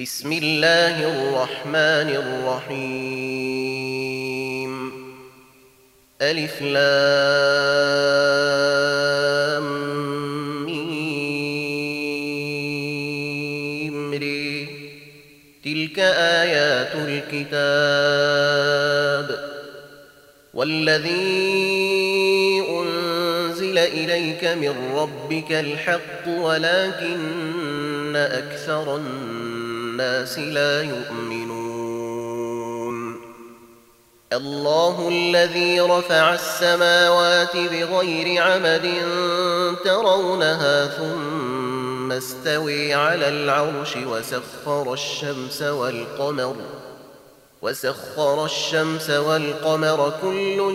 بسم الله الرحمن الرحيم. ألف لام ميم. ري تلك آيات الكتاب. والذي أنزل إليك من ربك الحق ولكن أكثر الناس لا يؤمنون. الله الذي رفع السماوات بغير عمد ترونها ثم استوي على العرش وسخر الشمس والقمر وسخر الشمس والقمر كل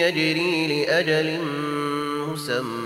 يجري لأجل مسمى.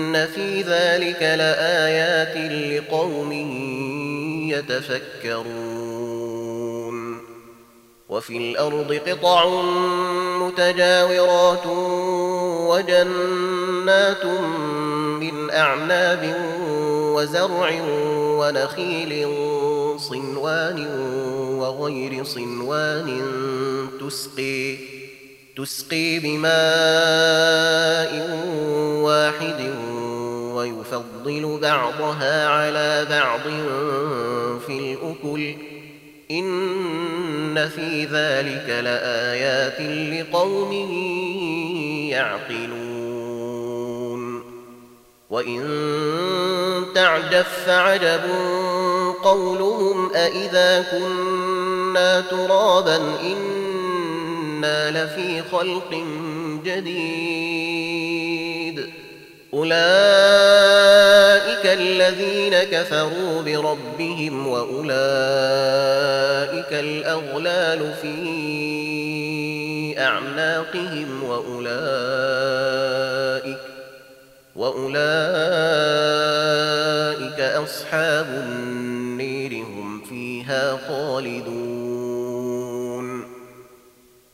إن في ذلك لآيات لقوم يتفكرون وفي الأرض قطع متجاورات وجنات من أعناب وزرع ونخيل صنوان وغير صنوان تسقي تسقي بماء واحد ويفضل بعضها على بعض في الأكل إن في ذلك لآيات لقوم يعقلون. وإن تعجب فعجب قولهم أإذا كنا ترابا إنا لفي خلق جديد. أولئك الذين كفروا بربهم وأولئك الأغلال في أعناقهم وأولئك وأولئك أصحاب النير هم فيها خالدون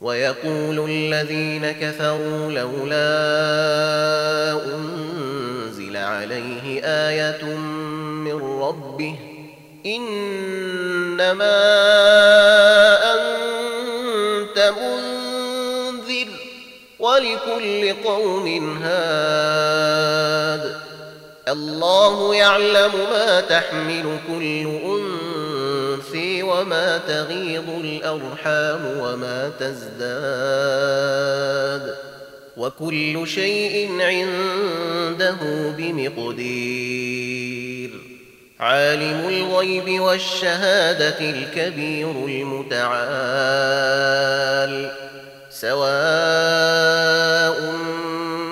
ويقول الذين كفروا لولا أنزل عليه آية من ربه إنما أنت منذر ولكل قوم هاد. الله يعلم ما تحمل كل أنثى وما تغيض الأرحام وما تزداد وكل شيء عنده بمقدير عالم الغيب والشهادة الكبير المتعال سواء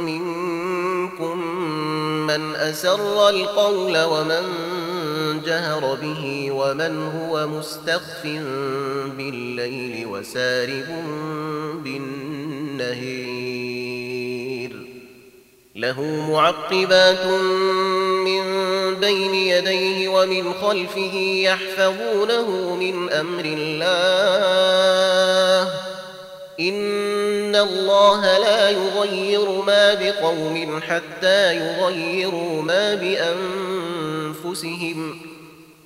منكم من أسر القول ومن جهر به ومن هو مستخف بالليل وسارب بالنهير. له معقبات من بين يديه ومن خلفه يحفظونه من أمر الله. إن الله لا يغير ما بقوم حتى يغيروا ما بأنفسهم.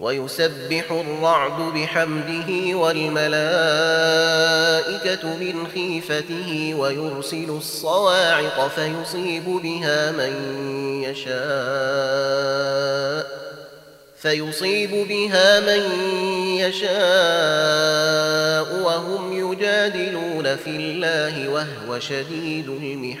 ويسبح الرعد بحمده والملائكة من خيفته ويرسل الصواعق فيصيب بها من يشاء فيصيب بها من يشاء وهم يجادلون في الله وهو شديد المحال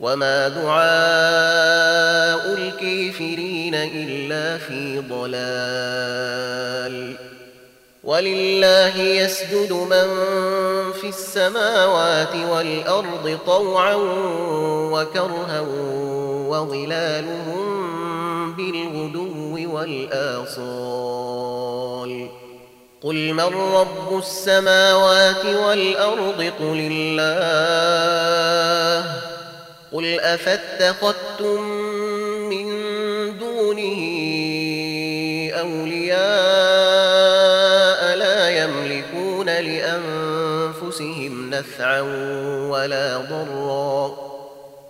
وما دعاء الكافرين إلا في ضلال ولله يسجد من في السماوات والأرض طوعا وكرها وظلالهم بالغدو والآصال قل من رب السماوات والأرض قل الله قل أفاتخذتم من دونه أولياء لا يملكون لأنفسهم نفعا ولا ضرا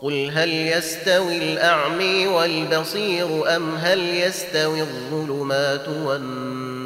قل هل يستوي الأعمي والبصير أم هل يستوي الظلمات والنور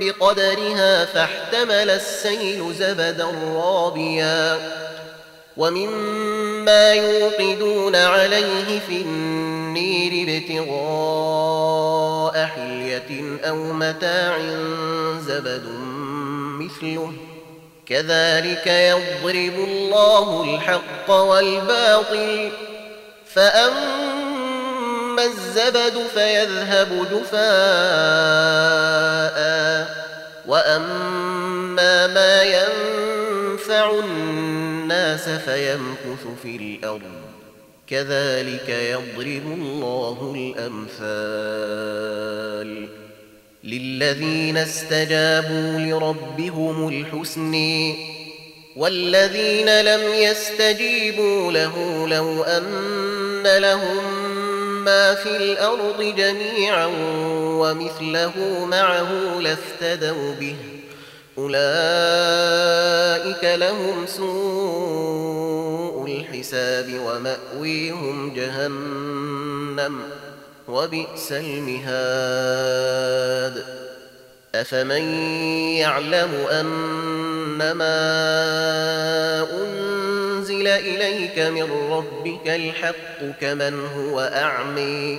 بقدرها فاحتمل السيل زبدا رابيا. ومما يوقدون عليه في النير ابتغاء حلية أو متاع زبد مثله. كذلك يضرب الله الحق والباطل. فأما الزبد فيذهب جفاء وأما ما ينفع الناس فيمكث في الأرض كذلك يضرب الله الأمثال للذين استجابوا لربهم الحسن والذين لم يستجيبوا له لو أن لهم ما في الأرض جميعا ومثله معه لافتدوا به. أولئك لهم سوء الحساب ومأويهم جهنم وبئس المهاد. أفمن يعلم أنما أنزل إليك من ربك الحق كمن هو أعمي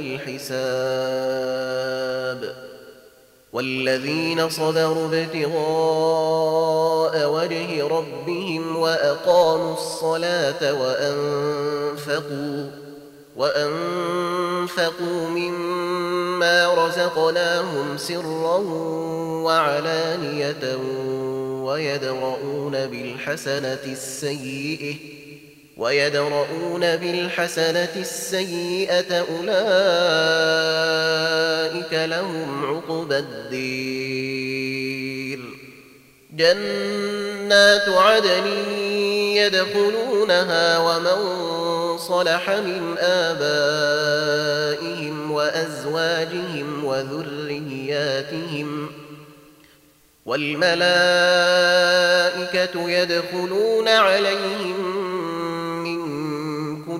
الحساب والذين صبروا ابتغاء وجه ربهم وأقاموا الصلاة وأنفقوا وأنفقوا مما رزقناهم سرا وعلانية ويدرؤون بالحسنة السيئة ويدرؤون بالحسنة السيئة أولئك لهم عقبى الدير. جنات عدن يدخلونها ومن صلح من آبائهم وأزواجهم وذرياتهم والملائكة يدخلون عليهم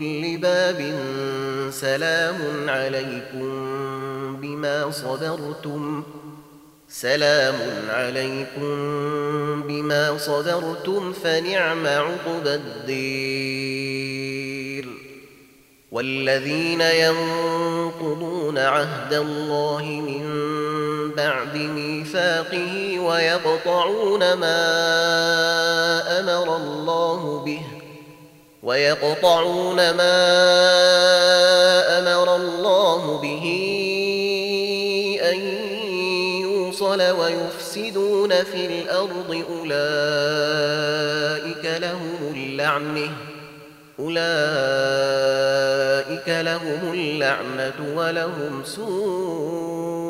كل باب سلام عليكم بما صبرتم. سلام عليكم بما صبرتم فنعم عقب الدير. والذين ينقضون عهد الله من بعد ميثاقه ويقطعون ما أمر الله به ويقطعون ما أمر الله به أن يوصل ويفسدون في الأرض أولئك لهم اللعنة أولئك لهم اللعنة ولهم سوء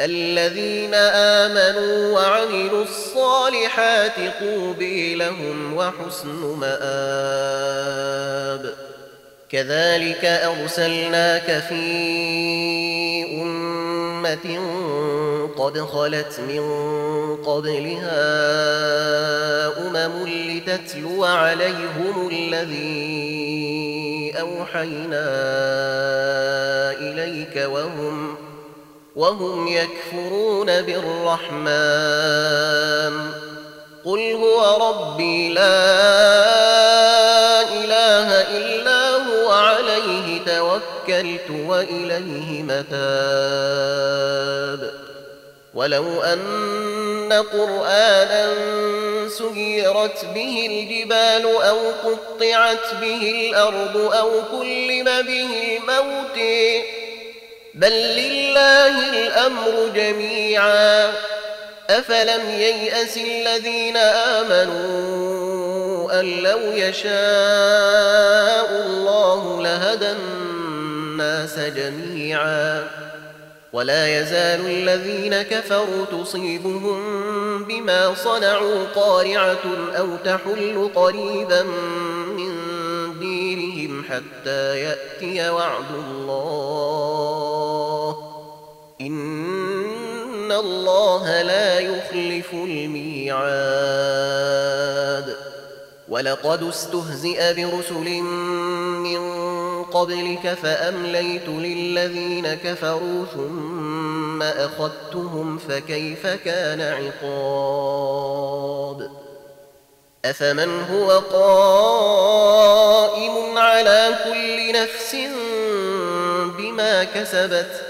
الذين آمنوا وعملوا الصالحات طوبى لهم وحسن مآب. كذلك أرسلناك في أمة قد خلت من قبلها أمم لتتلو عليهم الذي أوحينا إليك وهم وهم يكفرون بالرحمن. قل هو ربي لا إله إلا هو عليه توكلت وإليه متاب. ولو أن قرآنا سيرت به الجبال أو قطعت به الأرض أو كلم به الموت بل لله الأمر جميعا. أفلم ييأس الذين آمنوا أن لو يشاء الله لهدى الناس جميعا. ولا يزال الذين كفروا تصيبهم بما صنعوا قارعة أو تحل قريبا من ديرهم حتى يأتي وعد الله. إن الله لا يخلف الميعاد. ولقد استهزئ برسل من قبلك فأمليت للذين كفروا ثم أخذتهم فكيف كان عقاب؟ أفمن هو قائم على كل نفس بما كسبت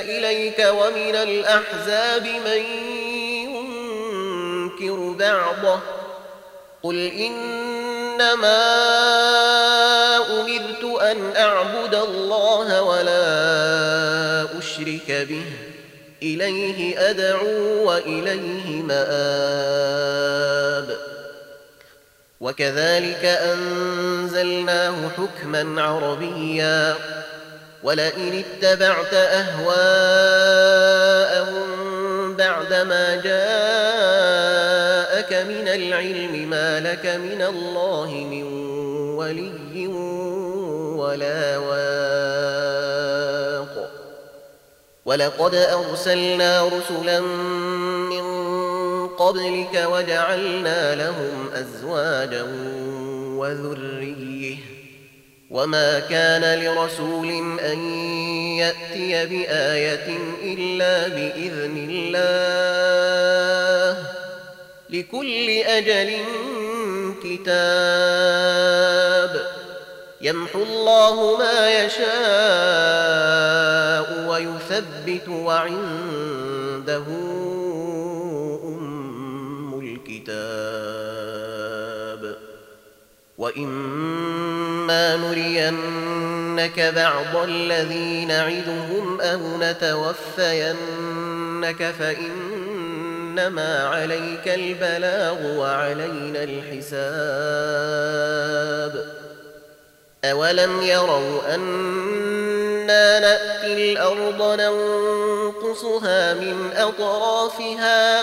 إليك ومن الأحزاب من ينكر بعضه قل إنما أمرت أن أعبد الله ولا أشرك به إليه أدعو وإليه مآب. وكذلك أنزلناه حكما عربيا ولئن اتبعت أهواءهم بعدما جاءك من العلم ما لك من الله من ولي ولا واق. ولقد أرسلنا رسلا من قبلك وجعلنا لهم أزواجا وذرية. وما كان لرسول أن يأتي بآية إلا بإذن الله لكل أجل كتاب يمحو الله ما يشاء ويثبت وعنده أم الكتاب وإما نرينك بعض الذي نعدهم أو نتوفينك فإنما عليك البلاغ وعلينا الحساب. أولم يروا أنا نأتي الأرض ننقصها من أطرافها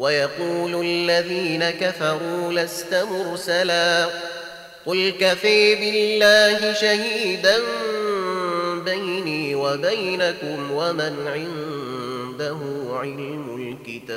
ويقول الذين كفروا لست مرسلا قل كفي بالله شهيدا بيني وبينكم ومن عنده علم الكتاب